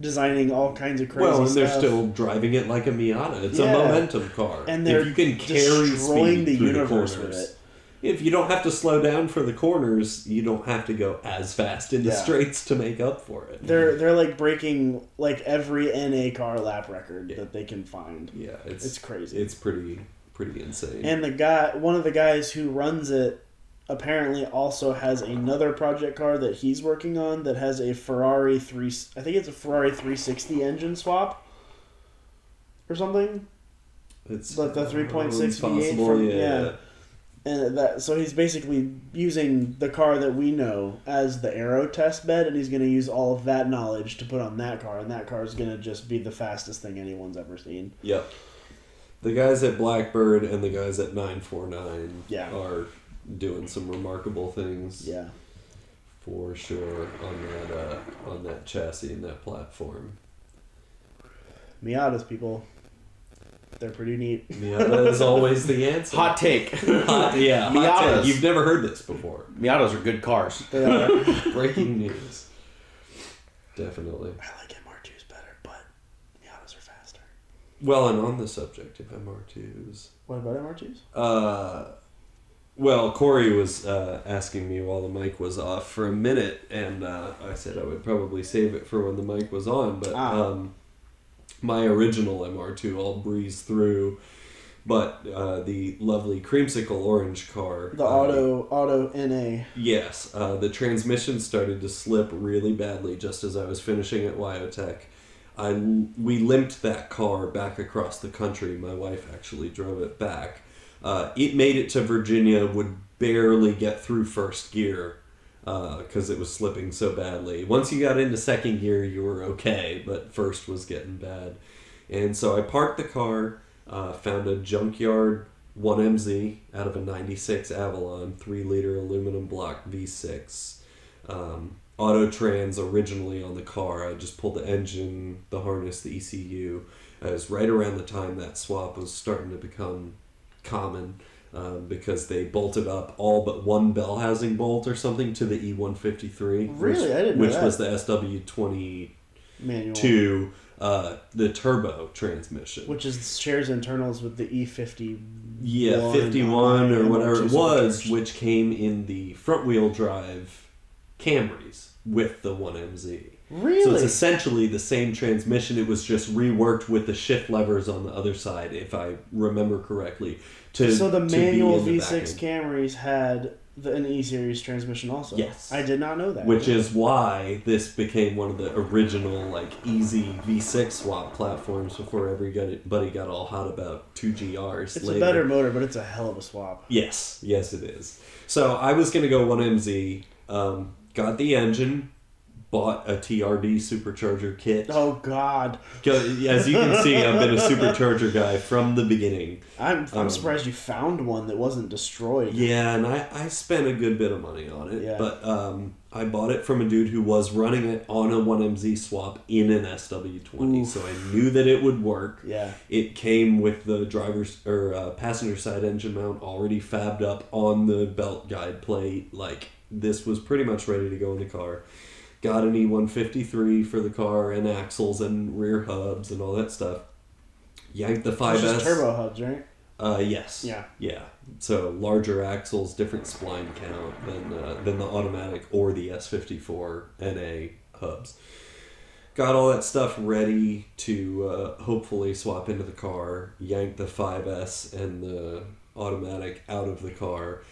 designing all kinds of crazy Well, and they're stuff. still driving it like a Miata. It's Yeah. a momentum car, And they're if you can carry destroying speed the through universe the with corners, it. if you don't have to slow down for the corners, you don't have to go as fast in the Yeah. straights to make up for it. They're they're like breaking like every NA car lap record Yeah. that they can find. yeah, it's It's crazy. It's pretty pretty insane. And the guy, one of the guys who runs it, apparently also has another project car that he's working on that has a Ferrari three. I think it's a Ferrari 360 engine swap, or something. it's like the 3.6 V8 from- yeah. yeah. And that so he's basically using the car that we know as the aero test bed, and he's going to use all of that knowledge to put on that car, and that car is going to just be the fastest thing anyone's ever seen. Yep. The guys at Blackbird and the guys at 949 Yeah. are doing some remarkable things Yeah. for sure on that uh, on that chassis and that platform. Miatas people, they're pretty neat. Miata is always the answer. Hot take. Hot- yeah, hot Miatas. take. You've never heard this before. Miatas are good cars. They are. Breaking news. Definitely. I like MR2s better, but Miatas are faster. Well, and on the subject of MR2s, What about MR2s? uh, well, Corey was uh, asking me while the mic was off for a minute, and uh, I said I would probably save it for when the mic was on. But Ah. um, my original MR2, I'll breeze through. But uh, the lovely creamsicle orange car, The uh, auto auto NA. Yes, uh, the transmission started to slip really badly just as I was finishing at Wyotech. I we limped that car back across the country. My wife actually drove it back. Uh, it made it to Virginia, would barely get through first gear because it was slipping so badly. Once you got into second gear, you were okay, but first was getting bad. And so I parked the car, uh, found a junkyard 1MZ out of a 96 Avalon 3 liter aluminum block V6. Um, auto trans originally on the car. I just pulled the engine, the harness, the ECU. It was right around the time that swap was starting to become common um, because they bolted up all but one bell housing bolt or something to the E153. Really? Which, I didn't know Which was the SW22, manual. uh, the turbo transmission. Which is shares internals with the E E50. Yeah, 51 or whatever it was, which came in the front wheel drive Camrys with the 1MZ. Really? So it's essentially the same transmission. It was just reworked with the shift levers on the other side, if I remember correctly. To so the to manual the V6 back. Camrys had the, an E series transmission also. Yes. I did not know that. Which is why this became one of the original, like, easy V6 swap platforms before everybody got all hot about 2GRs it's later. a better motor, but it's a hell of a swap. Yes, yes, it is. So I was gonna go one MZ. Um, got the engine, bought a TRD supercharger kit. Oh God, As you can see, I've been a supercharger guy from the beginning. I'm I'm Um, surprised you found one that wasn't destroyed. Yeah, and I, I spent a good bit of money on it. Yeah. But um, I bought it from a dude who was running it on a 1MZ swap in an SW20. Oof. So I knew that it would work. Yeah. It came with the driver's or uh, passenger side engine mount already fabbed up on the belt guide plate. Like, this was pretty much ready to go in the car. Got an E153 for the car and axles and rear hubs and all that stuff. Yanked the It's 5S. just turbo hubs, right? Uh, yes. Yeah. Yeah. So larger axles, different spline count than uh, than the automatic or the S54 NA hubs. Got all that stuff ready to uh, hopefully swap into the car. Yanked the 5S and the automatic out of the car.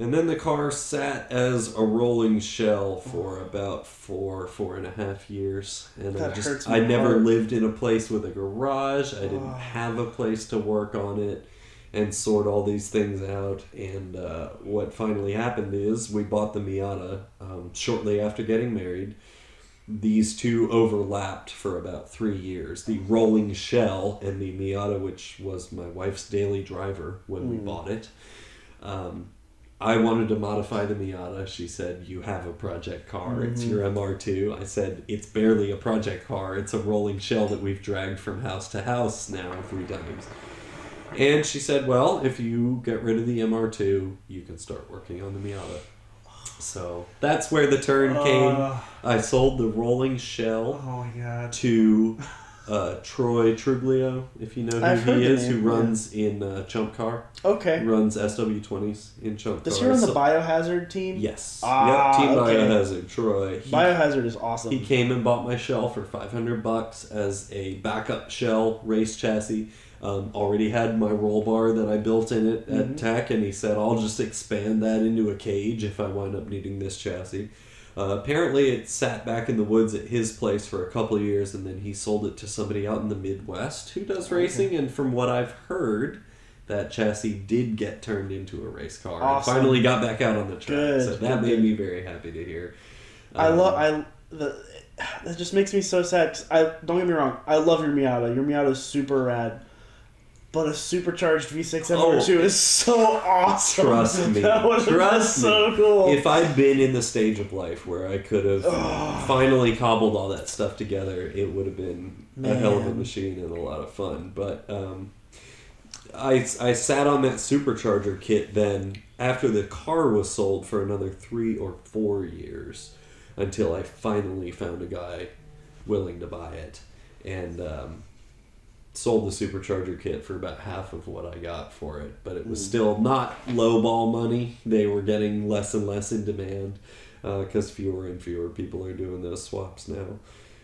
And then the car sat as a rolling shell for about four, four and a half years. And I just, I never heart. lived in a place with a garage. I didn't Oh. have a place to work on it and sort all these things out. And uh, what finally happened is we bought the Miata um, shortly after getting married. These two overlapped for about three years. The rolling shell and the Miata, which was my wife's daily driver when we Mm. bought it. Um, I wanted to modify the Miata. She said, You have a project car. It's Mhm. your MR2. I said, It's barely a project car. It's a rolling shell that we've dragged from house to house now three times. And she said, Well, if you get rid of the MR2, you can start working on the Miata. So that's where the turn came. Uh, I sold the rolling shell oh to uh, Troy Truglio, if you know who I've he is, who name, yeah. runs in uh, Chump Car. Okay. Runs SW20s in Chump Does Car. Does he run the Biohazard team? Yes. Ah, yep. Team okay. Biohazard. Troy. He, Biohazard is awesome. he came and bought my shell for 500 bucks as a backup shell race chassis. Um, already had my roll bar that I built in it at Mhm. Tech, and he said, I'll just expand that into a cage if I wind up needing this chassis. Uh, apparently, it sat back in the woods at his place for a couple of years, and then he sold it to somebody out in the Midwest who does racing. And from what I've heard, that chassis did get turned into a race car Awesome. and finally got back out on the track. Good, so that made me very happy to hear. I Um, love I the that just makes me so sad. I don't get me wrong. I love your Miata. Your Miata is super rad. But a supercharged V6 MR2 Oh, is so awesome. Trust me. That would Trust so cool. If I'd been in the stage of life where I could have finally cobbled all that stuff together, it would have been a hell of a machine and a lot of fun. But um, I, I sat on that supercharger kit then after the car was sold for another three or four years until I finally found a guy willing to buy it. And um, sold the supercharger kit for about half of what I got for it, but it was still not low ball money. They were getting less and less in demand because fewer and fewer people are doing those swaps now.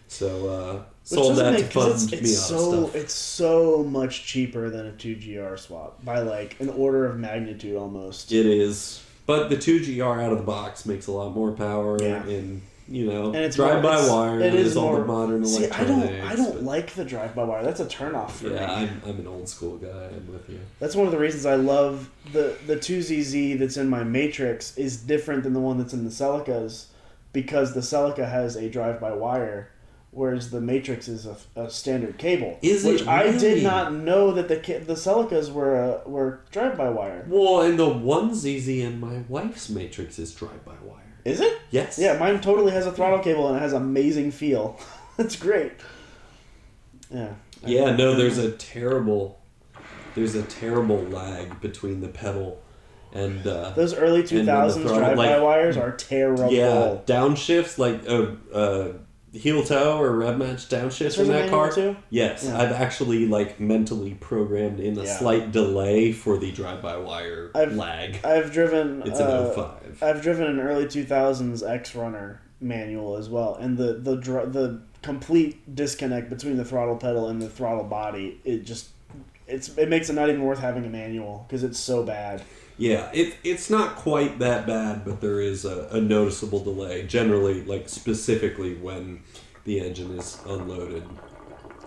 So uh, sold that to make- 'cause fund it's, me it's so stuff. it's so much cheaper than a 2GR swap by like an order of magnitude almost. It is, but the two GR out of the box makes a lot more power Yeah. and you know And it's drive by wire. it is is all more- the modern See, I don't I don't but- like the drive by wire. That's a turnoff for Yeah, me. I'm, I'm an old school guy. I'm with you. That's one of the reasons I love the the 2ZZ that's in my Matrix is different than the one that's in the Celicas because the Celica has a drive by wire whereas the Matrix is a, a standard cable. Is which it I did not know that the the Celicas were uh, were drive by wire. Well, and the one ZZ in my wife's Matrix is drive by wire. Is it? Yes. Yeah, mine totally has a throttle cable and it has amazing feel. It's great. Yeah. Yeah, no, there's a terrible there's a terrible lag between the pedal and uh Those early two And then the thousands throttle, drive by like- wires are terrible. yeah, downshifts like a uh, uh, heel toe or rev match downshifts Is in that car. too? Yes, Yeah. I've actually like mentally programmed in a Yeah. slight delay for the drive by wire I've- lag. I've driven. It's an uh, 05. I've driven an early two thousands X Runner manual as well, and the the dr- the complete disconnect between the throttle pedal and the throttle body it just it's it makes it not even worth having a manual because it's so bad. Yeah, it, it's not quite that bad, but there is a, a noticeable delay. Generally, like specifically when the engine is unloaded.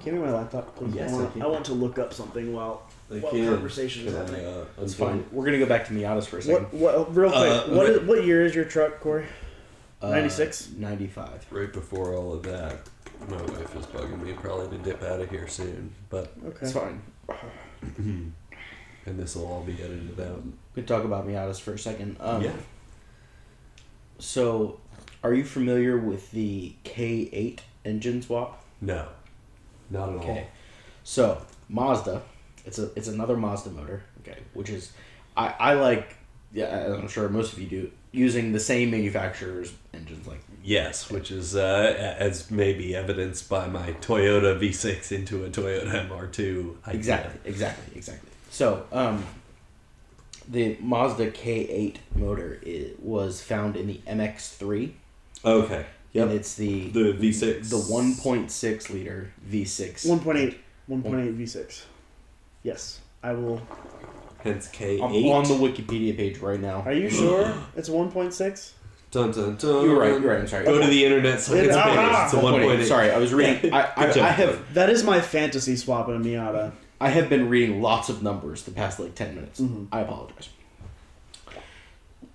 Give me my laptop, please. Yes, I, I want, can. I want to look up something while I while can. conversation is Can I, happening. uh, It's unfold? fine. We're gonna go back to Miatas for a second. What what real quick? Uh, what what year is your truck, Corey? Uh, 96? 95. Right before all of that, my wife is bugging me probably to dip out of here soon, but Okay. It's fine. And this will all be edited out. We can talk about Miatas for a second. Um, yeah. So, are you familiar with the K8 engine swap? No, not at all. Okay. So Mazda, it's a it's another Mazda motor. Okay, which is I I like. Yeah, I'm sure most of you do using the same manufacturer's engines. Like all. Yes, which is uh, as maybe evidenced by my Toyota V6 into a Toyota MR2. idea. exactly, exactly, exactly. So um, the Mazda K8 motor it was found in the MX3, Okay. and it's the The V6. the 1.6 liter V6. 1.8. 1.8 V6. Yes. I will. Hence K8. I'm on the Wikipedia page right now. Are you sure it's 1.6? Dun, dun, dun. You're right. You're right. I'm sorry. Go to the internet science Ah! page. It's a 1.8. 1.8. Sorry, I was reading. I, I, I have That is my fantasy swap in a Miata. I have been reading lots of numbers the past like ten minutes. Mhm. I apologize.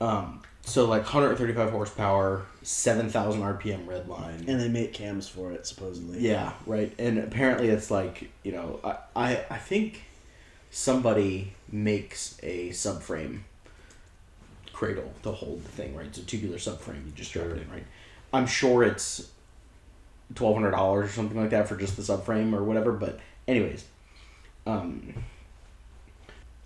Um, so like 135 horsepower, 7,000 RPM red line. And they make cams for it, supposedly. yeah, right. And apparently it's like you know I I, I think somebody makes a subframe cradle to hold the thing right. It's a tubular subframe. You just Sure. it in right. I'm sure it's twelve hundred dollars or something like that for just the subframe or whatever. But anyways, um,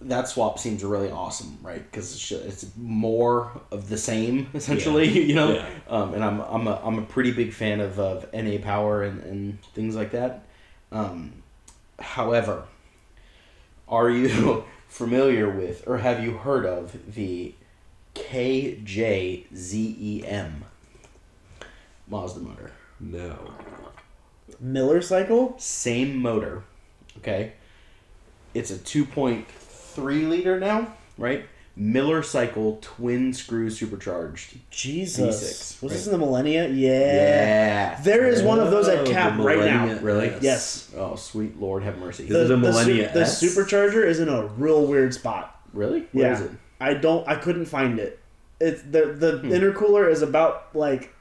that swap seems really awesome, right? Because it's, it's more of the same essentially, you know. Yeah. Um, and I'm I'm a I'm a pretty big fan of of NA power and and things like that. Um, however, are you familiar with or have you heard of the KJZEM Mazda motor? No. Miller cycle? Same motor, okay? It's a 2.3 liter now, right? Miller Cycle twin screw supercharged. Jesus. V6, Was this in the Millennia? Yeah. Yeah. There is one of those at Oh, Cap the right now. Really? S. Yes. Oh, sweet Lord, have mercy. Is it a Millennia the, S? the supercharger is in a real weird spot. really? Where yeah. is it? I don't. I couldn't find it. It's the the Hmm. intercooler is about like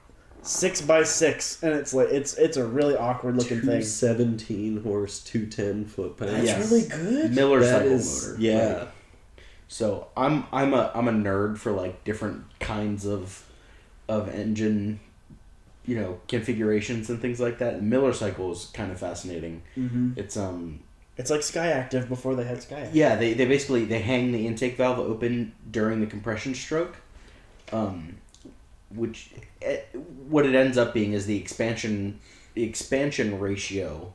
six by six, and it's like it's it's a really awkward looking thing. 217 horse, 210 foot pounds. That's Yes. really good. Miller That Cycle is- motor. yeah. right. So I'm I'm a I'm a nerd for like different kinds of of engine, you know, configurations and things like that. And Miller Cycle is kind of fascinating. hmm It's um It's like Skyactiv before they had Skyactiv. Yeah, they, they basically they hang the intake valve open during the compression stroke, um, which eh, what it ends up being is the expansion the expansion ratio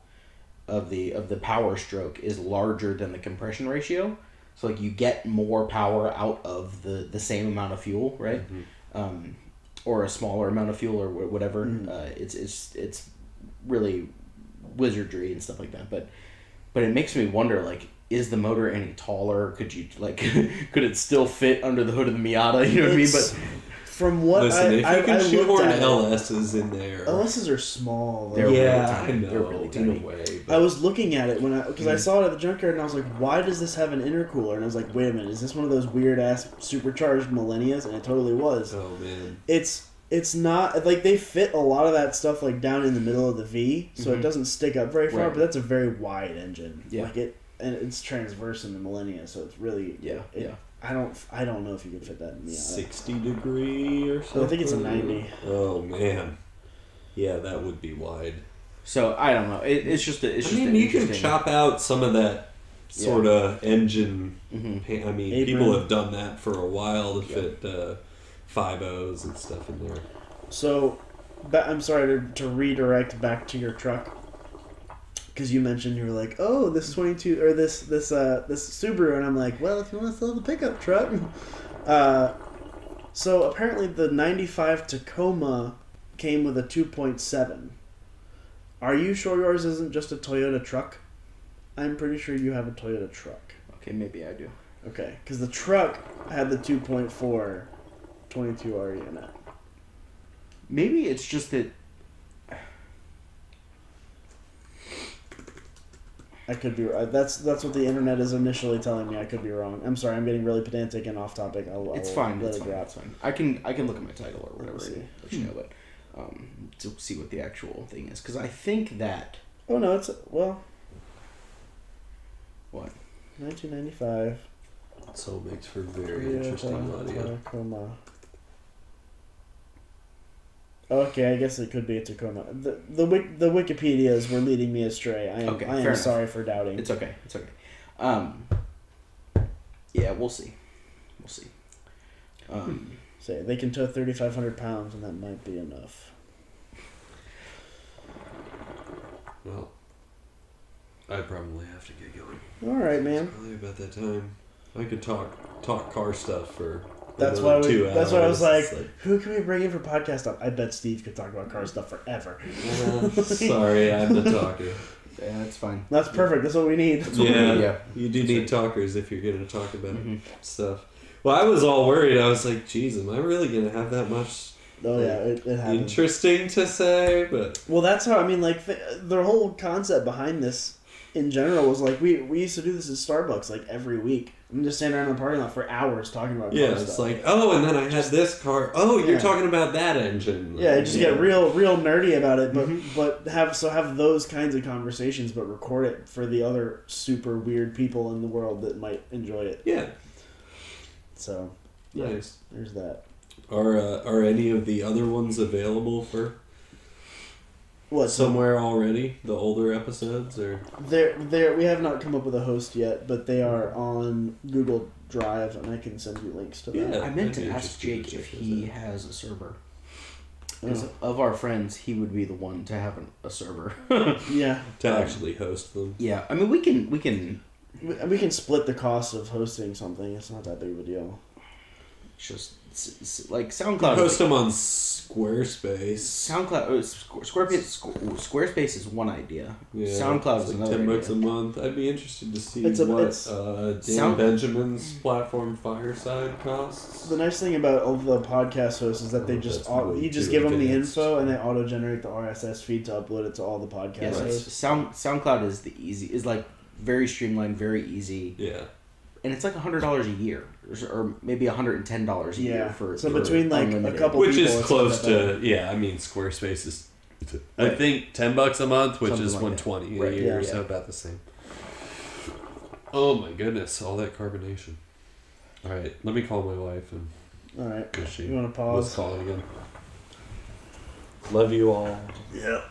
of the of the power stroke is larger than the compression ratio. So like you get more power out of the the same amount of fuel, right? Um, or a smaller amount of fuel or wh- whatever. Mhm. Uh, it's it's it's really wizardry and stuff like that, but but it makes me wonder like is the motor any taller could you like could it still fit under the hood of the miata you know what i mean but From what Listen, I, if you I, can I looked shoehorn LSs in there. LSs are small. They're though. really yeah, tiny. I know. They're really in tiny. a way. I was looking at it when I because I mm. saw it at the junkyard and I was like, why does this have an intercooler? And I was like, wait a minute, is this one of those weird ass supercharged Millennias? And it totally was. oh man, It's it's not like they fit a lot of that stuff like down in the middle of the V, so it Mhm. doesn't stick up very far. Right. But that's a very wide engine. Yeah. like it and it's transverse in the Millennia, so it's really yeah it- yeah I don't I don't know if you could fit that in the. sixty degree or something. I think it's a 90. Oh man, yeah, that would be wide. so i don't know it, it's just a, it's I just mean, you can chop out some of that sort of engine. Mhm. pa- I mean, Apron. people have done that for a while to Yeah. fit uh, five O's and stuff in there. So, ba- I'm sorry to, to redirect back to your truck because you mentioned you were like, "Oh, this 22 or this this uh this Subaru," and I'm like, "Well, if you want to sell the pickup truck." Uh, so apparently the 95 Tacoma came with a 2.7. Are you sure yours isn't just a Toyota truck? I'm pretty sure you have a Toyota truck. okay maybe i do Okay, because the truck had the 2.4 22RE in it. maybe it's just that I could be. uh, That's that's what the internet is initially telling me. I could be wrong. I'm sorry. I'm getting really pedantic and off topic. I'll, It's I'll fine. Let It's it fine. drop. It's fine. I can I can look at my title or whatever Let's see. and let you know, but um, to see what the actual thing is, because I think that Oh no, it's well. What? 1995. So it makes for very interesting audio. Tacoma. Okay, I guess it could be a Tacoma. The the the Wikipedia's were leading me astray. I am Okay, I fair am enough. sorry for doubting. it's okay. It's okay. Um, yeah, we'll see. We'll see. Um, Say they can tow 3,500 pounds, and that might be enough. Well, I probably have to get going. All right, man. It's Probably about that time. I could talk talk car stuff for. That's why we. two That's why I was hours. like, who can we bring in for podcast stuff? I bet Steve could talk about car stuff forever. uh, sorry, I'm the talker. yeah, that's fine. That's perfect. That's what we need. Yeah, Yeah. you do need talkers if you're going to talk about Mhm. stuff. Well, I was all worried. I was like, "Geez, am I really going to have that much Oh yeah, it, it happens. interesting to say?" But Well, that's how I mean. Like the, the whole concept behind this, in general, was like we we used to do this at Starbucks like every week. I'm just standing around in the parking lot for hours talking about yeah, car it's stuff. like, "Oh, and then I had this car. Oh, you're Yeah. talking about that engine." yeah, you just get real real nerdy about it, but Mm-hmm. but have so have those kinds of conversations, but record it for the other super weird people in the world that might enjoy it. Yeah, So yeah, nice. there's that. Are uh, are any of the other ones available for What somewhere already? The older episodes, or There, there. We have not come up with a host yet, but they are on Google Drive, and I can send you links to that. Yeah. I meant to ask Jake if he those has a server. Because Oh. of our friends, he would be the one to have an, a server. Yeah, to actually host them. yeah, I mean we can we can we, we can split the cost of hosting something. It's not that big of a deal. just s- s- like SoundCloud. Host is them on Squarespace. SoundCloud, Squ- Squarespace, Squarespace is one idea. Yeah, SoundCloud is like another ten bucks a month. I'd be interested to see It's a- what it's- uh, Dan Sound- Benjamin's platform Fireside costs. The nice thing about all the podcast hosts is that they Oh, just that's au- way you just too give them the info and they auto generate the RSS feed to upload it to all the podcast Yeah, hosts. Sound SoundCloud is the easy is like very streamlined, very easy, Yeah, and it's like hundred dollars a year, or, or maybe hundred and ten dollars a Yeah. year for So for between, like, a couple- which people, is close to yeah. I mean, Squarespace is. I think ten bucks a month, which Something is like one that. a year, yeah. so about the same. Oh my goodness, all that carbonation. All right, let me call my wife and All right, because she you want to was pause? calling again. Love you all. Yeah.